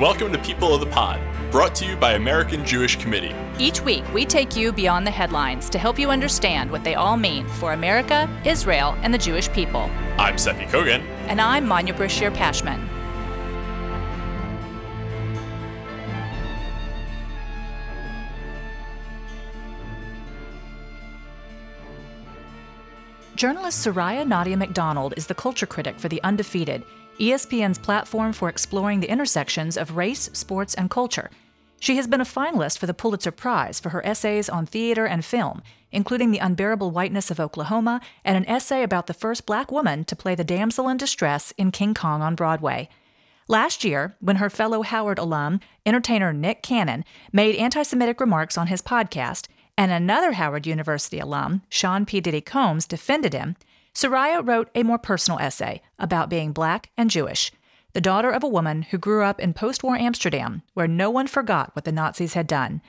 and welcome to People of the Pod, brought to you by American Jewish Committee. Each week, we take you beyond the headlines to help you understand what they all mean for America, Israel, and the Jewish people. I'm Seffi Kogan. And I'm Manya Brashear Pashman. Journalist Soraya Nadia McDonald is the culture critic for The Undefeated, ESPN's platform for exploring the intersections of race, sports, and culture. She has been a finalist for the Pulitzer Prize for her essays on theater and film, including The Unbearable Whiteness of Oklahoma and an essay about the first black woman to play the damsel in distress in King Kong on Broadway. Last year, when her fellow Howard alum, entertainer Nick Cannon, made anti Semitic remarks on his podcast, and another Howard University alum, Sean P. Diddy Combs, defended him, Soraya wrote a more personal essay about being black and Jewish, the daughter of a woman who grew up in post war Amsterdam, where no one forgot what the Nazis had done.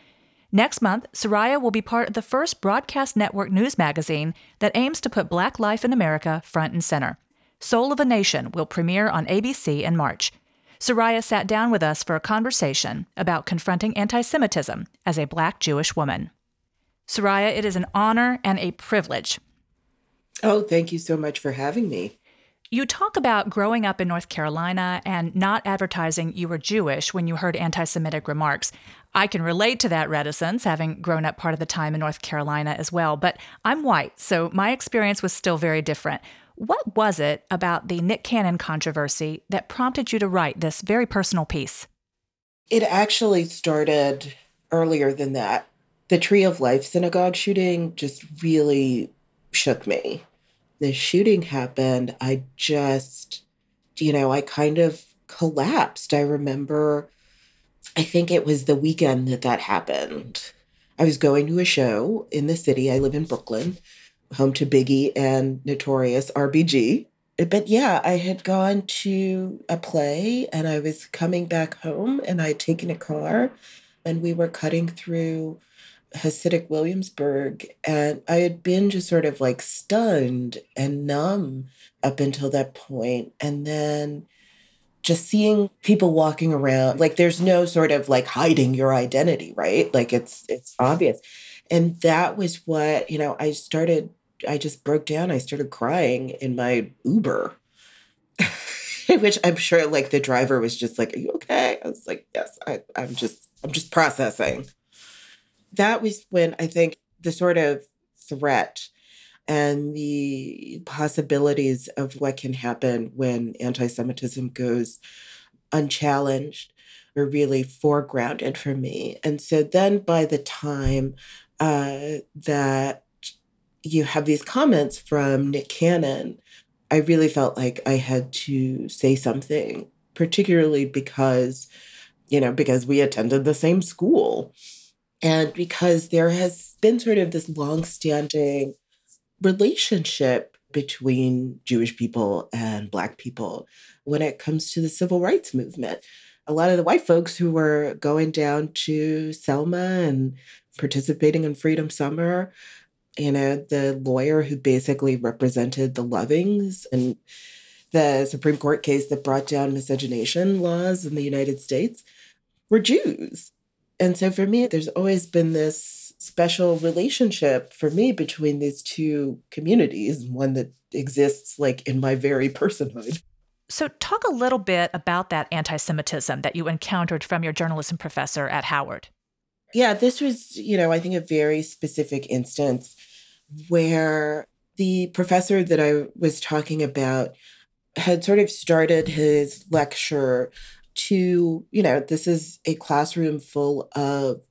Next month, Soraya will be part of the first broadcast network news magazine that aims to put black life in America front and center. Soul of a Nation will premiere on ABC in March. Soraya sat down with us for a conversation about confronting anti Semitism as a black Jewish woman. Soraya, it is an honor and a privilege. Oh, thank you so much for having me. You talk about growing up in North Carolina and not advertising you were Jewish when you heard anti Semitic remarks. I can relate to that reticence, having grown up part of the time in North Carolina as well, but I'm white, so my experience was still very different. What was it about the Nick Cannon controversy that prompted you to write this very personal piece? It actually started earlier than that the Tree of Life synagogue shooting just really shook me. The shooting happened. I just, you know, I kind of collapsed. I remember, I think it was the weekend that that happened. I was going to a show in the city. I live in Brooklyn, home to Biggie and Notorious RBG. But yeah, I had gone to a play and I was coming back home and I had taken a car and we were cutting through Hasidic Williamsburg, and I had been just sort of like stunned and numb up until that point. And then just seeing people walking around, like there's no sort of like hiding your identity, right? Like it's it's obvious. And that was what, you know, I started, I just broke down. I started crying in my Uber. Which I'm sure like the driver was just like, Are you okay? I was like, Yes, I, I'm just, I'm just processing that was when I think the sort of threat and the possibilities of what can happen when anti Semitism goes unchallenged were really foregrounded for me. And so then by the time uh, that you have these comments from Nick Cannon, I really felt like I had to say something, particularly because, you know, because we attended the same school. And because there has been sort of this long-standing relationship between Jewish people and Black people when it comes to the civil rights movement. A lot of the white folks who were going down to Selma and participating in Freedom Summer, you know, the lawyer who basically represented the Lovings and the Supreme Court case that brought down miscegenation laws in the United States were Jews. And so for me, there's always been this special relationship for me between these two communities, one that exists like in my very personhood. So, talk a little bit about that anti Semitism that you encountered from your journalism professor at Howard. Yeah, this was, you know, I think a very specific instance where the professor that I was talking about had sort of started his lecture to, you know, this is a classroom full of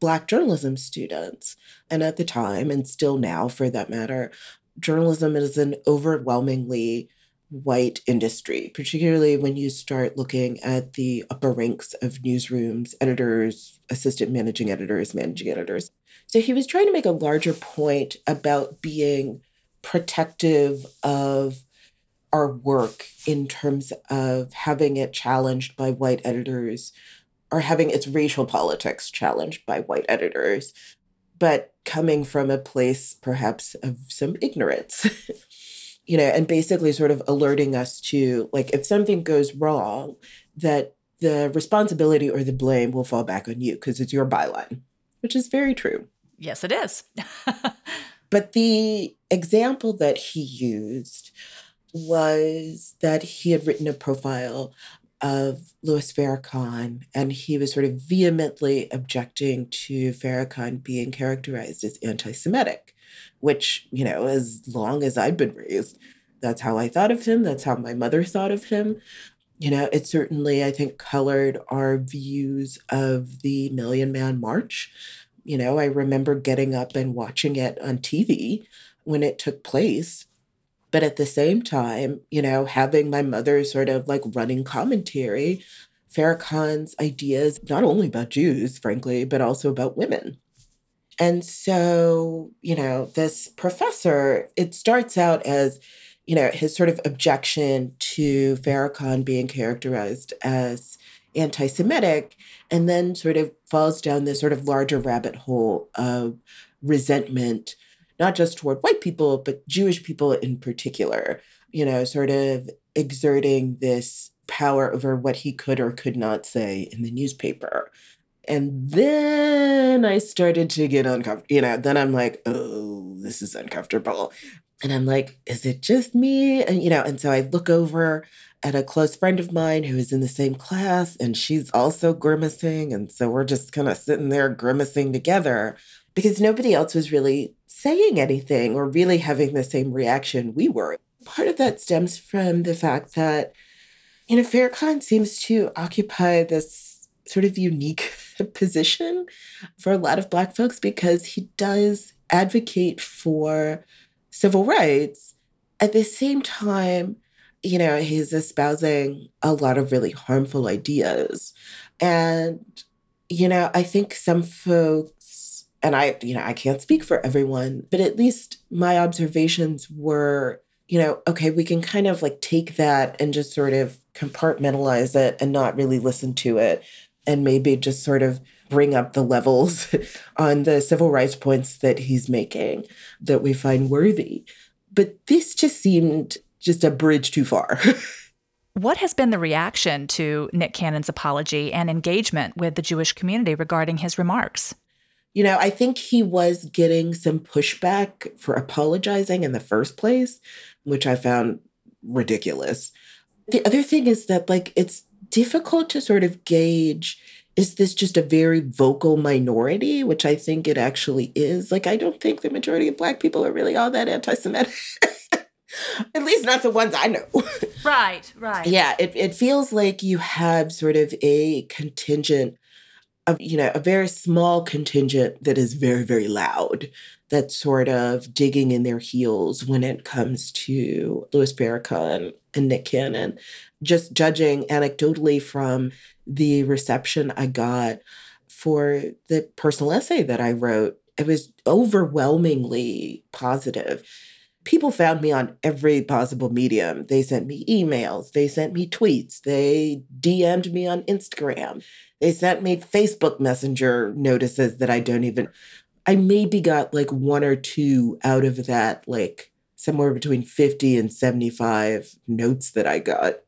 Black journalism students. And at the time, and still now for that matter, journalism is an overwhelmingly white industry, particularly when you start looking at the upper ranks of newsrooms, editors, assistant managing editors, managing editors. So he was trying to make a larger point about being protective of our work in terms of having it challenged by white editors or having its racial politics challenged by white editors, but coming from a place perhaps of some ignorance. you know, and basically sort of alerting us to like if something goes wrong, that the responsibility or the blame will fall back on you because it's your byline, which is very true. Yes, it is. but the example that he used was that he had written a profile of Louis Farrakhan, and he was sort of vehemently objecting to Farrakhan being characterized as anti Semitic, which, you know, as long as I'd been raised, that's how I thought of him. That's how my mother thought of him. You know, it certainly, I think, colored our views of the Million Man March. You know, I remember getting up and watching it on TV when it took place but at the same time, you know, having my mother sort of like running commentary, Farrakhan's ideas, not only about Jews, frankly, but also about women. And so, you know, this professor, it starts out as, you know, his sort of objection to Farrakhan being characterized as anti Semitic, and then sort of falls down this sort of larger rabbit hole of resentment not just toward white people, but Jewish people in particular, you know, sort of exerting this power over what he could or could not say in the newspaper. And then I started to get uncomfortable. You know, then I'm like, oh, this is uncomfortable. And I'm like, is it just me? And, you know, and so I look over at a close friend of mine who is in the same class and she's also grimacing. And so we're just kind of sitting there grimacing together because nobody else was really saying anything or really having the same reaction we were. Part of that stems from the fact that, you know, Farrakhan seems to occupy this sort of unique position for a lot of Black folks because he does advocate for civil rights. At the same time, you know, he's espousing a lot of really harmful ideas. And, you know, I think some folks and I, you know, I can't speak for everyone, but at least my observations were, you know, okay, we can kind of like take that and just sort of compartmentalize it and not really listen to it and maybe just sort of bring up the levels on the civil rights points that he's making that we find worthy. But this just seemed just a bridge too far. What has been the reaction to Nick Cannon's apology and engagement with the Jewish community regarding his remarks? You know, I think he was getting some pushback for apologizing in the first place, which I found ridiculous. The other thing is that, like, it's difficult to sort of gauge is this just a very vocal minority, which I think it actually is? Like, I don't think the majority of Black people are really all that anti Semitic. At least not the ones I know. Right, right. Yeah, it, it feels like you have sort of a contingent a, you know, a very small contingent that is very, very loud, that's sort of digging in their heels when it comes to Louis Farrakhan and Nick Cannon. Just judging anecdotally from the reception I got for the personal essay that I wrote, it was overwhelmingly positive. People found me on every possible medium. They sent me emails, they sent me tweets, they DM'd me on Instagram they sent me Facebook Messenger notices that I don't even, I maybe got like one or two out of that, like somewhere between 50 and 75 notes that I got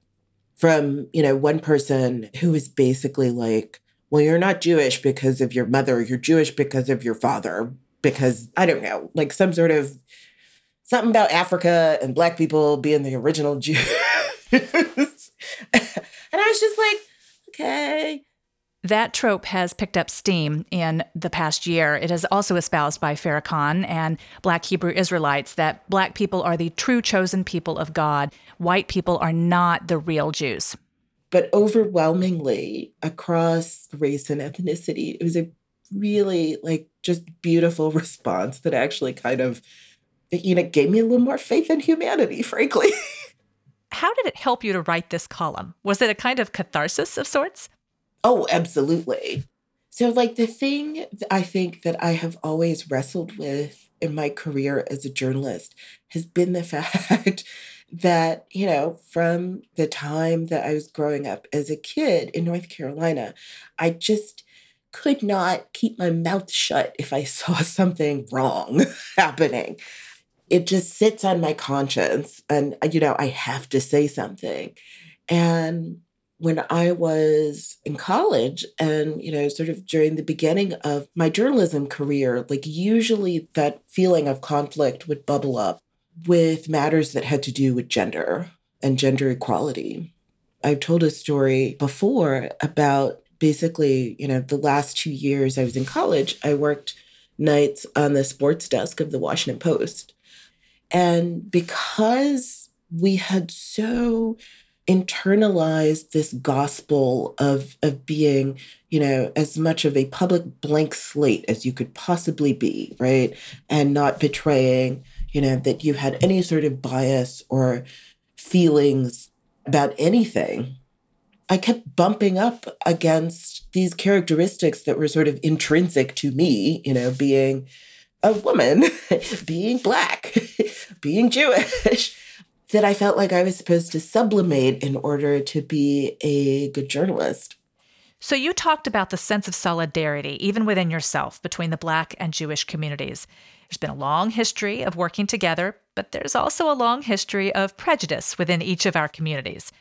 from, you know, one person who was basically like, well, you're not Jewish because of your mother, you're Jewish because of your father, because I don't know, like some sort of something about Africa and Black people being the original Jews. and I was just like, okay. That trope has picked up steam in the past year. It is also espoused by Farrakhan and Black Hebrew Israelites that Black people are the true chosen people of God. White people are not the real Jews. But overwhelmingly, across race and ethnicity, it was a really like just beautiful response that actually kind of, you know, gave me a little more faith in humanity, frankly. How did it help you to write this column? Was it a kind of catharsis of sorts? Oh, absolutely. So, like, the thing I think that I have always wrestled with in my career as a journalist has been the fact that, you know, from the time that I was growing up as a kid in North Carolina, I just could not keep my mouth shut if I saw something wrong happening. It just sits on my conscience, and, you know, I have to say something. And when I was in college and, you know, sort of during the beginning of my journalism career, like usually that feeling of conflict would bubble up with matters that had to do with gender and gender equality. I've told a story before about basically, you know, the last two years I was in college, I worked nights on the sports desk of the Washington Post. And because we had so internalized this gospel of of being you know as much of a public blank slate as you could possibly be right? And not betraying you know that you had any sort of bias or feelings about anything. I kept bumping up against these characteristics that were sort of intrinsic to me you know being a woman being black being jewish that I felt like I was supposed to sublimate in order to be a good journalist. So, you talked about the sense of solidarity, even within yourself, between the Black and Jewish communities. There's been a long history of working together, but there's also a long history of prejudice within each of our communities.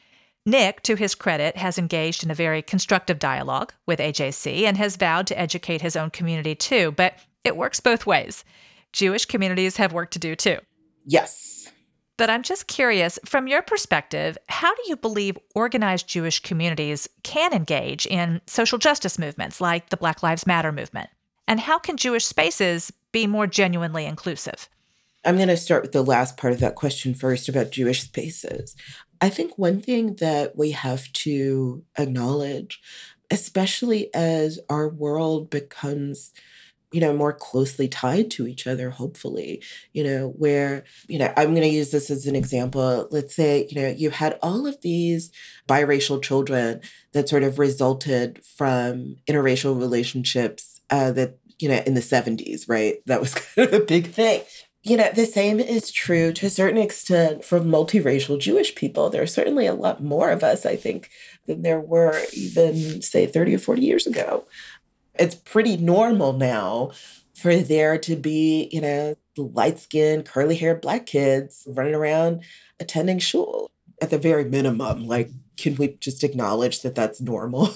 Nick, to his credit, has engaged in a very constructive dialogue with AJC and has vowed to educate his own community too, but it works both ways. Jewish communities have work to do too. Yes. But I'm just curious, from your perspective, how do you believe organized Jewish communities can engage in social justice movements like the Black Lives Matter movement? And how can Jewish spaces be more genuinely inclusive? I'm going to start with the last part of that question first about Jewish spaces. I think one thing that we have to acknowledge, especially as our world becomes you know, more closely tied to each other, hopefully, you know, where, you know, I'm going to use this as an example. Let's say, you know, you had all of these biracial children that sort of resulted from interracial relationships uh, that, you know, in the 70s, right? That was kind of a big thing. You know, the same is true to a certain extent for multiracial Jewish people. There are certainly a lot more of us, I think, than there were even, say, 30 or 40 years ago it's pretty normal now for there to be, you know, light skinned, curly haired black kids running around attending shul. At the very minimum, like, can we just acknowledge that that's normal?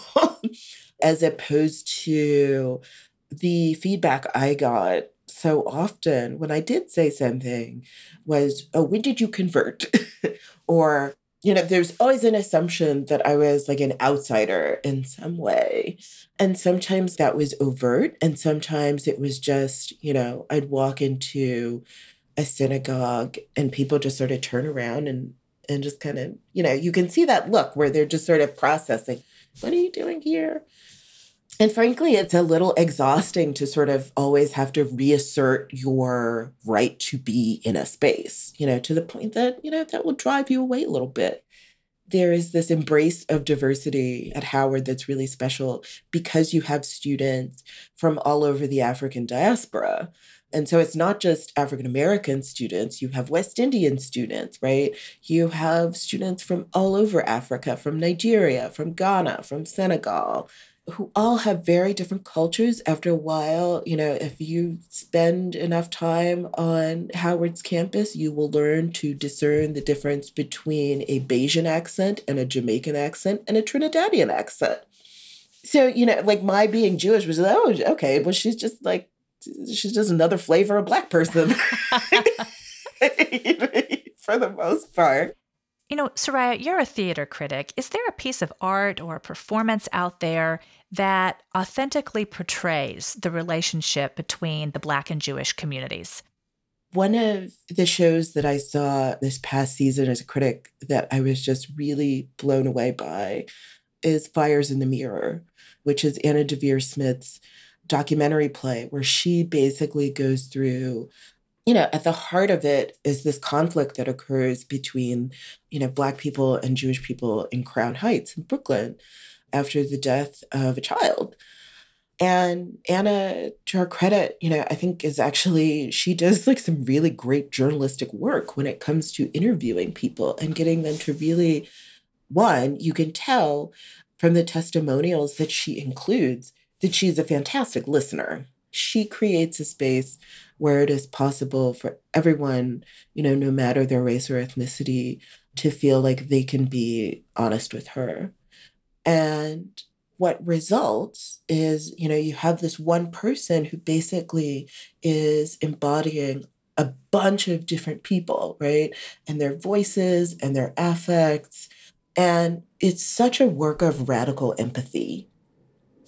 As opposed to the feedback I got so often when I did say something was, oh, when did you convert? or you know, there's always an assumption that I was like an outsider in some way. And sometimes that was overt, and sometimes it was just, you know, I'd walk into a synagogue and people just sort of turn around and and just kind of, you know, you can see that look where they're just sort of processing, what are you doing here? And frankly, it's a little exhausting to sort of always have to reassert your right to be in a space, you know, to the point that, you know, that will drive you away a little bit. There is this embrace of diversity at Howard that's really special because you have students from all over the African diaspora. And so it's not just African American students, you have West Indian students, right? You have students from all over Africa, from Nigeria, from Ghana, from Senegal, who all have very different cultures after a while you know if you spend enough time on howard's campus you will learn to discern the difference between a Bajan accent and a jamaican accent and a trinidadian accent. So you know like my being jewish was oh okay well she's just like she's just another flavor of black person. For the most part. You know, Soraya, you're a theater critic. Is there a piece of art or a performance out there that authentically portrays the relationship between the Black and Jewish communities? One of the shows that I saw this past season as a critic that I was just really blown away by is Fires in the Mirror, which is Anna Deavere Smith's documentary play, where she basically goes through you know, at the heart of it is this conflict that occurs between, you know, Black people and Jewish people in Crown Heights in Brooklyn after the death of a child. And Anna, to her credit, you know, I think is actually, she does like some really great journalistic work when it comes to interviewing people and getting them to really, one, you can tell from the testimonials that she includes that she's a fantastic listener. She creates a space where it is possible for everyone, you know, no matter their race or ethnicity, to feel like they can be honest with her. And what results is, you know, you have this one person who basically is embodying a bunch of different people, right? And their voices and their affects. And it's such a work of radical empathy.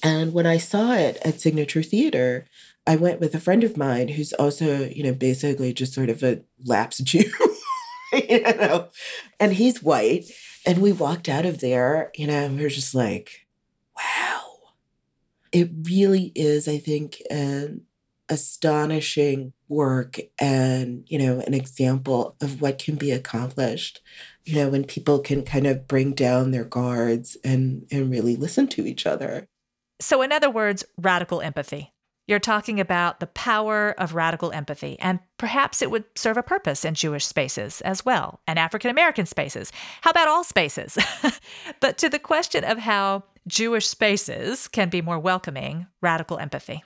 And when I saw it at Signature Theater, I went with a friend of mine who's also, you know, basically just sort of a lapsed Jew, you know, and he's white. And we walked out of there, you know, we were just like, wow. It really is, I think, an astonishing work and, you know, an example of what can be accomplished, you know, when people can kind of bring down their guards and and really listen to each other. So in other words, radical empathy. You're talking about the power of radical empathy, and perhaps it would serve a purpose in Jewish spaces as well, and African American spaces. How about all spaces? but to the question of how Jewish spaces can be more welcoming, radical empathy.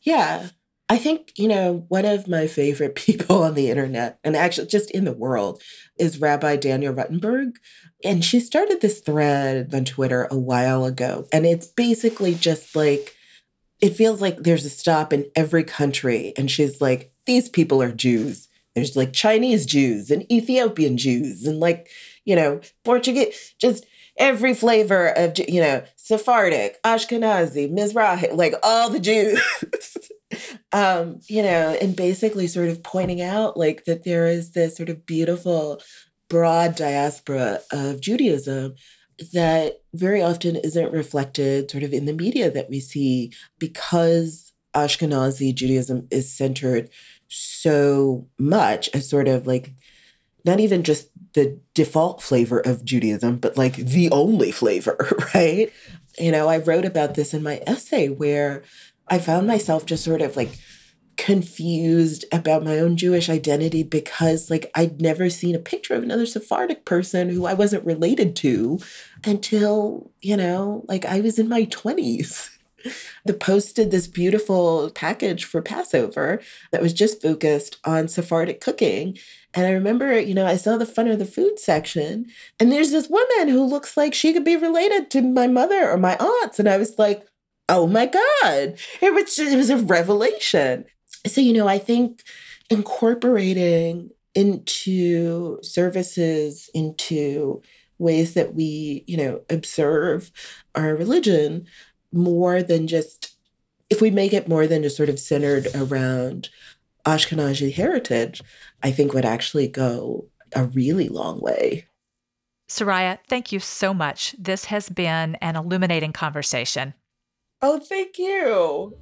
Yeah. I think, you know, one of my favorite people on the internet, and actually just in the world, is Rabbi Danya Ruttenberg. And she started this thread on Twitter a while ago. And it's basically just like, it feels like there's a stop in every country. And she's like, these people are Jews. There's like Chinese Jews and Ethiopian Jews and like, you know, Portuguese, just every flavor of, you know, Sephardic, Ashkenazi, Mizrahi, like all the Jews. um, you know, and basically sort of pointing out like that there is this sort of beautiful, broad diaspora of Judaism that very often isn't reflected sort of in the media that we see because Ashkenazi Judaism is centered so much as sort of like not even just the default flavor of Judaism, but like the only flavor, right? You know, I wrote about this in my essay where I found myself just sort of like confused about my own Jewish identity because like I'd never seen a picture of another Sephardic person who I wasn't related to until, you know, like I was in my 20s. The Post did this beautiful package for Passover that was just focused on Sephardic cooking. And I remember, you know, I saw the front of the food section, and there's this woman who looks like she could be related to my mother or my aunts. And I was like, oh my God. It was just, it was a revelation. So, you know, I think incorporating into services, into ways that we, you know, observe our religion more than just, if we make it more than just sort of centered around Ashkenazi heritage, I think would actually go a really long way. Soraya, thank you so much. This has been an illuminating conversation. Oh, thank you.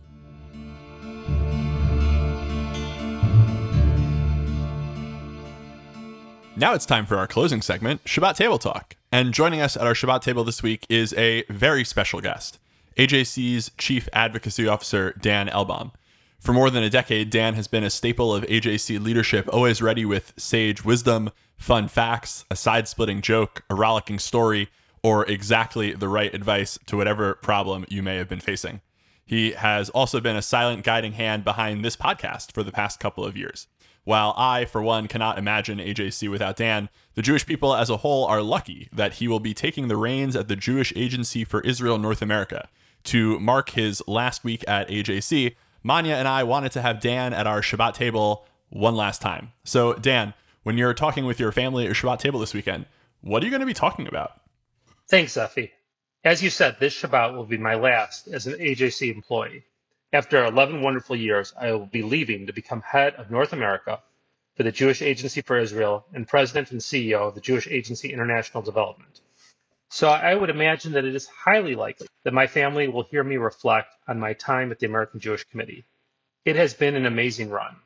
Now it's time for our closing segment, Shabbat Table Talk. And joining us at our Shabbat table this week is a very special guest, AJC's Chief Advocacy Officer, Dan Elbaum. For more than a decade, Dan has been a staple of AJC leadership, always ready with sage wisdom, fun facts, a side splitting joke, a rollicking story, or exactly the right advice to whatever problem you may have been facing. He has also been a silent guiding hand behind this podcast for the past couple of years. While I, for one, cannot imagine AJC without Dan, the Jewish people as a whole are lucky that he will be taking the reins at the Jewish Agency for Israel North America. To mark his last week at AJC, Manya and I wanted to have Dan at our Shabbat table one last time. So, Dan, when you're talking with your family at your Shabbat table this weekend, what are you going to be talking about? Thanks, Effie. As you said, this Shabbat will be my last as an AJC employee. After 11 wonderful years, I will be leaving to become head of North America for the Jewish Agency for Israel and president and CEO of the Jewish Agency International Development. So I would imagine that it is highly likely that my family will hear me reflect on my time at the American Jewish Committee. It has been an amazing run.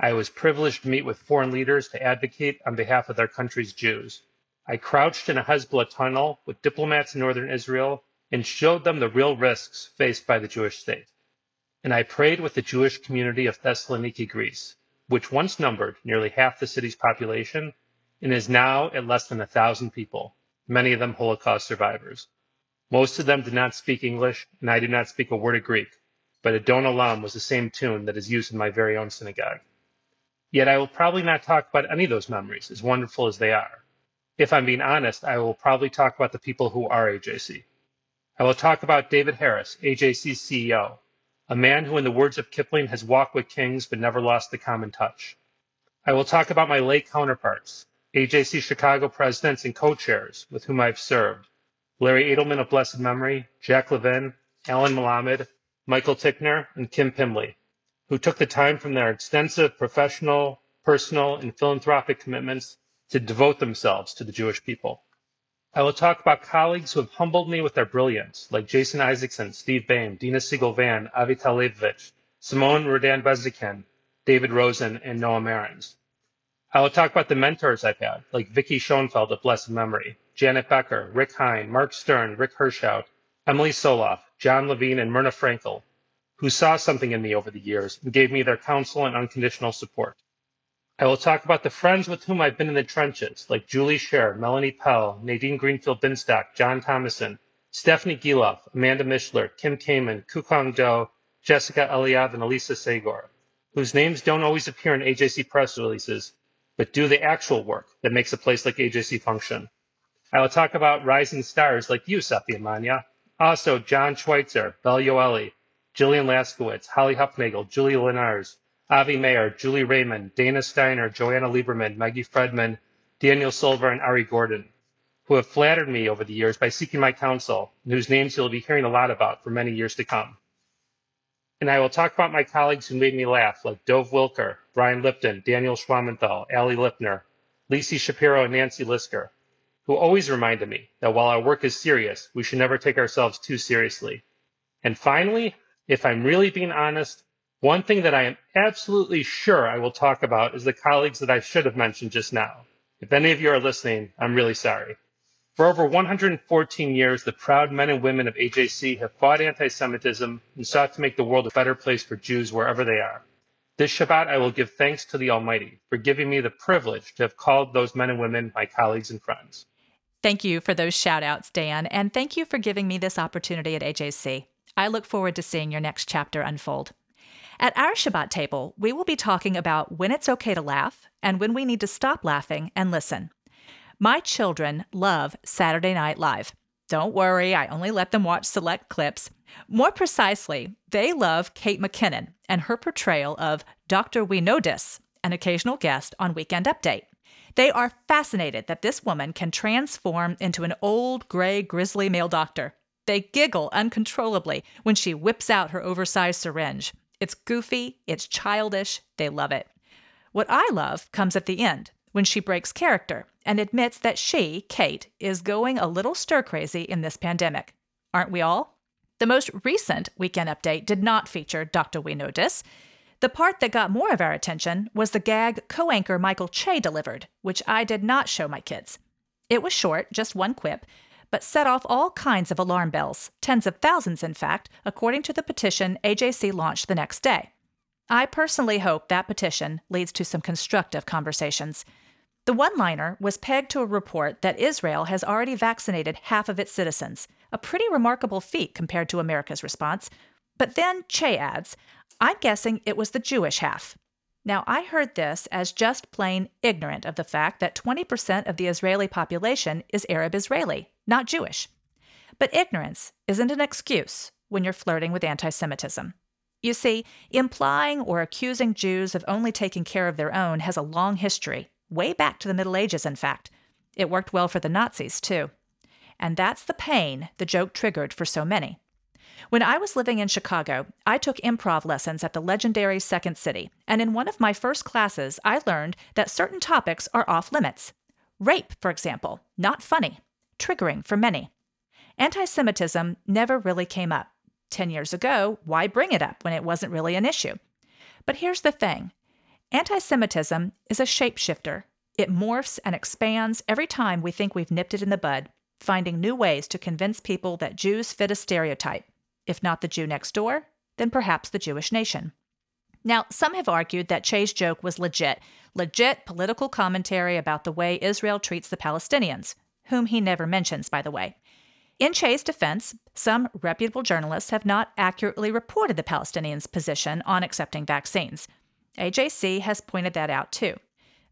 I was privileged to meet with foreign leaders to advocate on behalf of their country's Jews. I crouched in a Hezbollah tunnel with diplomats in northern Israel and showed them the real risks faced by the Jewish state and I prayed with the Jewish community of Thessaloniki, Greece, which once numbered nearly half the city's population and is now at less than a thousand people, many of them Holocaust survivors. Most of them did not speak English, and I did not speak a word of Greek, but Adon Olam was the same tune that is used in my very own synagogue. Yet I will probably not talk about any of those memories, as wonderful as they are. If I'm being honest, I will probably talk about the people who are AJC. I will talk about David Harris, AJC's CEO, a man who, in the words of Kipling, has walked with kings but never lost the common touch. I will talk about my late counterparts, AJC Chicago presidents and co chairs with whom I've served Larry Edelman of blessed memory, Jack Levin, Alan Melamed, Michael Tickner, and Kim Pimley, who took the time from their extensive professional, personal, and philanthropic commitments to devote themselves to the Jewish people. I will talk about colleagues who have humbled me with their brilliance, like Jason Isaacson, Steve Bayme, Dina Siegel-Vann, Avital Leibovich, Simone Rodan Benzaquen, David Rosen, and Noah Marins. I will talk about the mentors I've had, like Vicky Schoenfeld of blessed memory, Janet Becker, Rick Hine, Mark Stern, Rick Hershout, Emily Soloff, John Levine, and Myrna Frankel, who saw something in me over the years and gave me their counsel and unconditional support. I will talk about the friends with whom I've been in the trenches, like Julie Scher, Melanie Pell, Nadine Greenfield Binstock, John Thomason, Stephanie Giloff, Amanda Mishler, Kim Kamen, Kukong Do, Jessica Eliav, and Elisa Sagor, whose names don't always appear in AJC press releases, but do the actual work that makes a place like AJC function. I will talk about rising stars like you, Seffi Amanya, also John Schweitzer, Belle Yoeli, Jillian Laskowitz, Holly Huffnagle, Julie Lenars, Avi Mayer, Julie Raymond, Dana Steiner, Joanna Lieberman, Maggie Fredman, Daniel Silver, and Ari Gordon, who have flattered me over the years by seeking my counsel, and whose names you'll be hearing a lot about for many years to come. And I will talk about my colleagues who made me laugh, like Dov Wilker, Brian Lipton, Daniel Schwammenthal, Ali Lipner, Lisi Shapiro, and Nancy Lisker, who always reminded me that while our work is serious, we should never take ourselves too seriously. And finally, if I'm really being honest, one thing that I am absolutely sure I will talk about is the colleagues that I should have mentioned just now. If any of you are listening, I'm really sorry. For over 114 years, the proud men and women of AJC have fought anti Semitism and sought to make the world a better place for Jews wherever they are. This Shabbat, I will give thanks to the Almighty for giving me the privilege to have called those men and women my colleagues and friends. Thank you for those shout outs, Dan, and thank you for giving me this opportunity at AJC. I look forward to seeing your next chapter unfold. At our Shabbat table, we will be talking about when it's okay to laugh and when we need to stop laughing and listen. My children love Saturday Night Live. Don't worry, I only let them watch select clips. More precisely, they love Kate McKinnon and her portrayal of Dr. Wenowdis, an occasional guest on Weekend Update. They are fascinated that this woman can transform into an old, gray, grizzly male doctor. They giggle uncontrollably when she whips out her oversized syringe. It's goofy, it's childish, they love it. What I love comes at the end, when she breaks character and admits that she, Kate, is going a little stir crazy in this pandemic. Aren't we all? The most recent weekend update did not feature Dr. We This. The part that got more of our attention was the gag co anchor Michael Che delivered, which I did not show my kids. It was short, just one quip, but set off all kinds of alarm bells, tens of thousands, in fact, according to the petition AJC launched the next day. I personally hope that petition leads to some constructive conversations. The one liner was pegged to a report that Israel has already vaccinated half of its citizens, a pretty remarkable feat compared to America's response. But then Che adds, I'm guessing it was the Jewish half. Now, I heard this as just plain ignorant of the fact that 20% of the Israeli population is Arab Israeli, not Jewish. But ignorance isn't an excuse when you're flirting with anti Semitism. You see, implying or accusing Jews of only taking care of their own has a long history, way back to the Middle Ages, in fact. It worked well for the Nazis, too. And that's the pain the joke triggered for so many. When I was living in Chicago, I took improv lessons at the legendary Second City, and in one of my first classes, I learned that certain topics are off limits. Rape, for example, not funny triggering for many. Anti Semitism never really came up. Ten years ago, why bring it up when it wasn't really an issue? But here's the thing anti Semitism is a shapeshifter. It morphs and expands every time we think we've nipped it in the bud, finding new ways to convince people that Jews fit a stereotype. If not the Jew next door, then perhaps the Jewish nation. Now, some have argued that Che's joke was legit, legit political commentary about the way Israel treats the Palestinians whom he never mentions, by the way. In Che's defense, some reputable journalists have not accurately reported the Palestinians' position on accepting vaccines. AJC has pointed that out too.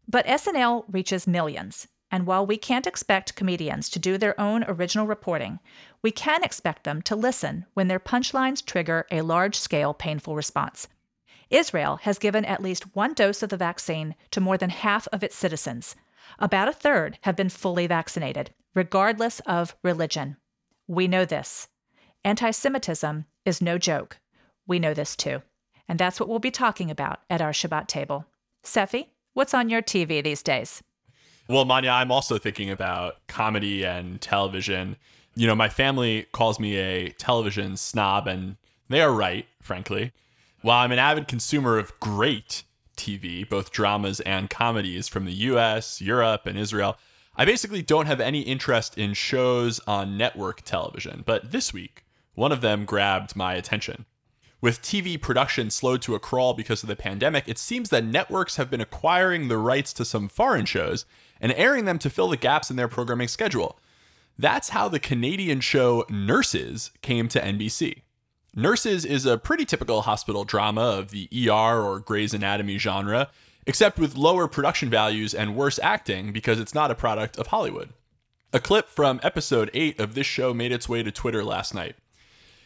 But SNL reaches millions, And while we can't expect comedians to do their own original reporting, we can expect them to listen when their punchlines trigger a large scale painful response. Israel has given at least one dose of the vaccine to more than half of its citizens. About a third have been fully vaccinated, regardless of religion. We know this. Anti Semitism is no joke. We know this too. And that's what we'll be talking about at our Shabbat table. Seffi, what's on your TV these days? Well, Manya, I'm also thinking about comedy and television. You know, my family calls me a television snob, and they are right, frankly. While I'm an avid consumer of great TV, both dramas and comedies from the US, Europe, and Israel, I basically don't have any interest in shows on network television. But this week, one of them grabbed my attention. With TV production slowed to a crawl because of the pandemic, it seems that networks have been acquiring the rights to some foreign shows and airing them to fill the gaps in their programming schedule. That's how the Canadian show Nurses came to NBC. Nurses is a pretty typical hospital drama of the ER or Grey's Anatomy genre, except with lower production values and worse acting because it's not a product of Hollywood. A clip from episode 8 of this show made its way to Twitter last night.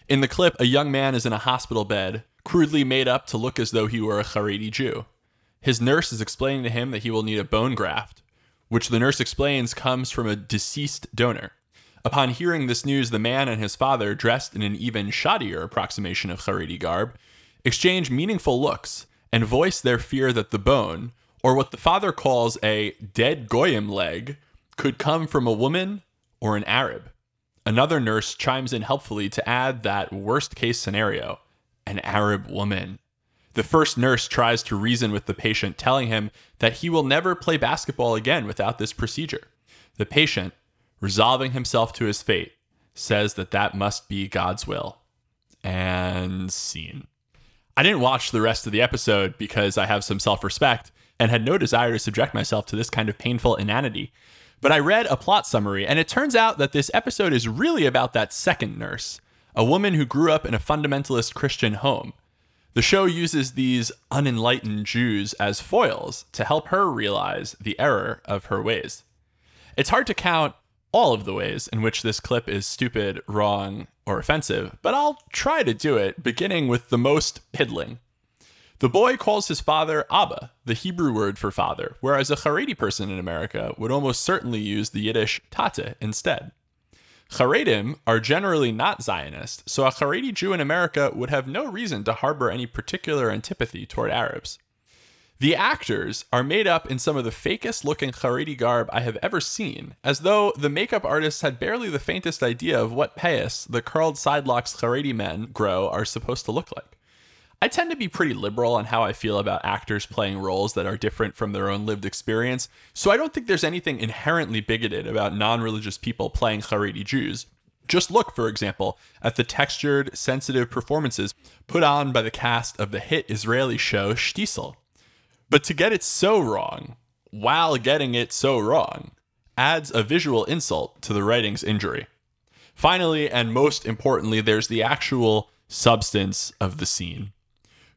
In the clip, a young man is in a hospital bed, crudely made up to look as though he were a Haredi Jew. His nurse is explaining to him that he will need a bone graft, which the nurse explains comes from a deceased donor. Upon hearing this news, the man and his father, dressed in an even shoddier approximation of Haredi garb, exchange meaningful looks and voice their fear that the bone, or what the father calls a dead Goyim leg, could come from a woman or an Arab. Another nurse chimes in helpfully to add that worst case scenario an Arab woman. The first nurse tries to reason with the patient, telling him that he will never play basketball again without this procedure. The patient, resolving himself to his fate, says that that must be God's will. And scene. I didn't watch the rest of the episode because I have some self respect and had no desire to subject myself to this kind of painful inanity. But I read a plot summary, and it turns out that this episode is really about that second nurse, a woman who grew up in a fundamentalist Christian home. The show uses these unenlightened Jews as foils to help her realize the error of her ways. It's hard to count all of the ways in which this clip is stupid, wrong, or offensive, but I'll try to do it, beginning with the most piddling. The boy calls his father Abba, the Hebrew word for father, whereas a Haredi person in America would almost certainly use the Yiddish tate instead. Haredim are generally not Zionist, so a Haredi Jew in America would have no reason to harbor any particular antipathy toward Arabs. The actors are made up in some of the fakest looking Haredi garb I have ever seen, as though the makeup artists had barely the faintest idea of what payas the curled sidelocks Haredi men grow are supposed to look like. I tend to be pretty liberal on how I feel about actors playing roles that are different from their own lived experience, so I don't think there's anything inherently bigoted about non religious people playing Haredi Jews. Just look, for example, at the textured, sensitive performances put on by the cast of the hit Israeli show Shtisel. But to get it so wrong, while getting it so wrong, adds a visual insult to the writing's injury. Finally, and most importantly, there's the actual substance of the scene.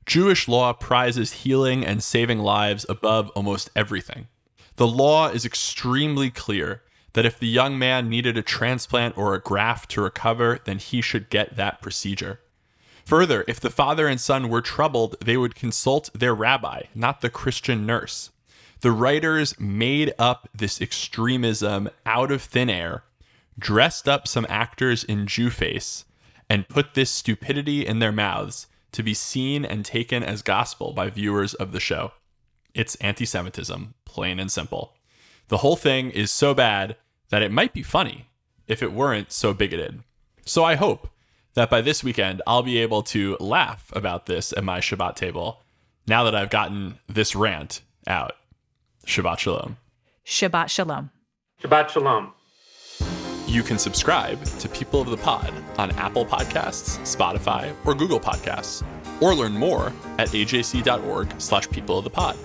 Jewish law prizes healing and saving lives above almost everything. The law is extremely clear that if the young man needed a transplant or a graft to recover, then he should get that procedure. Further, if the father and son were troubled, they would consult their rabbi, not the Christian nurse. The writers made up this extremism out of thin air, dressed up some actors in Jew face, and put this stupidity in their mouths to be seen and taken as gospel by viewers of the show. It's anti Semitism, plain and simple. The whole thing is so bad that it might be funny if it weren't so bigoted. So I hope that by this weekend I'll be able to laugh about this at my Shabbat table now that I've gotten this rant out. Shabbat Shalom. Shabbat Shalom. Shabbat Shalom. You can subscribe to People of the Pod on Apple Podcasts, Spotify, or Google Podcasts, or learn more at ajc.org slash people of the pod.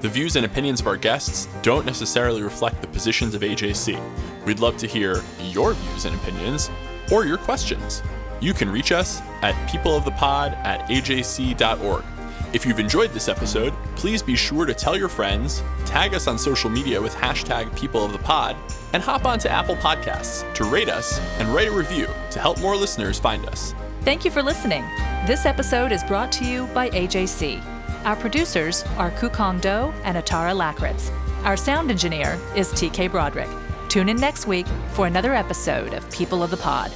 The views and opinions of our guests don't necessarily reflect the positions of AJC. We'd love to hear your views and opinions or your questions. You can reach us at peopleofthepod at ajc.org. If you've enjoyed this episode, please be sure to tell your friends, tag us on social media with hashtag People of the Pod, and hop onto Apple Podcasts to rate us and write a review to help more listeners find us. Thank you for listening. This episode is brought to you by AJC. Our producers are Kukong Do and Atara Lakritz. Our sound engineer is TK Broderick. Tune in next week for another episode of People of the Pod.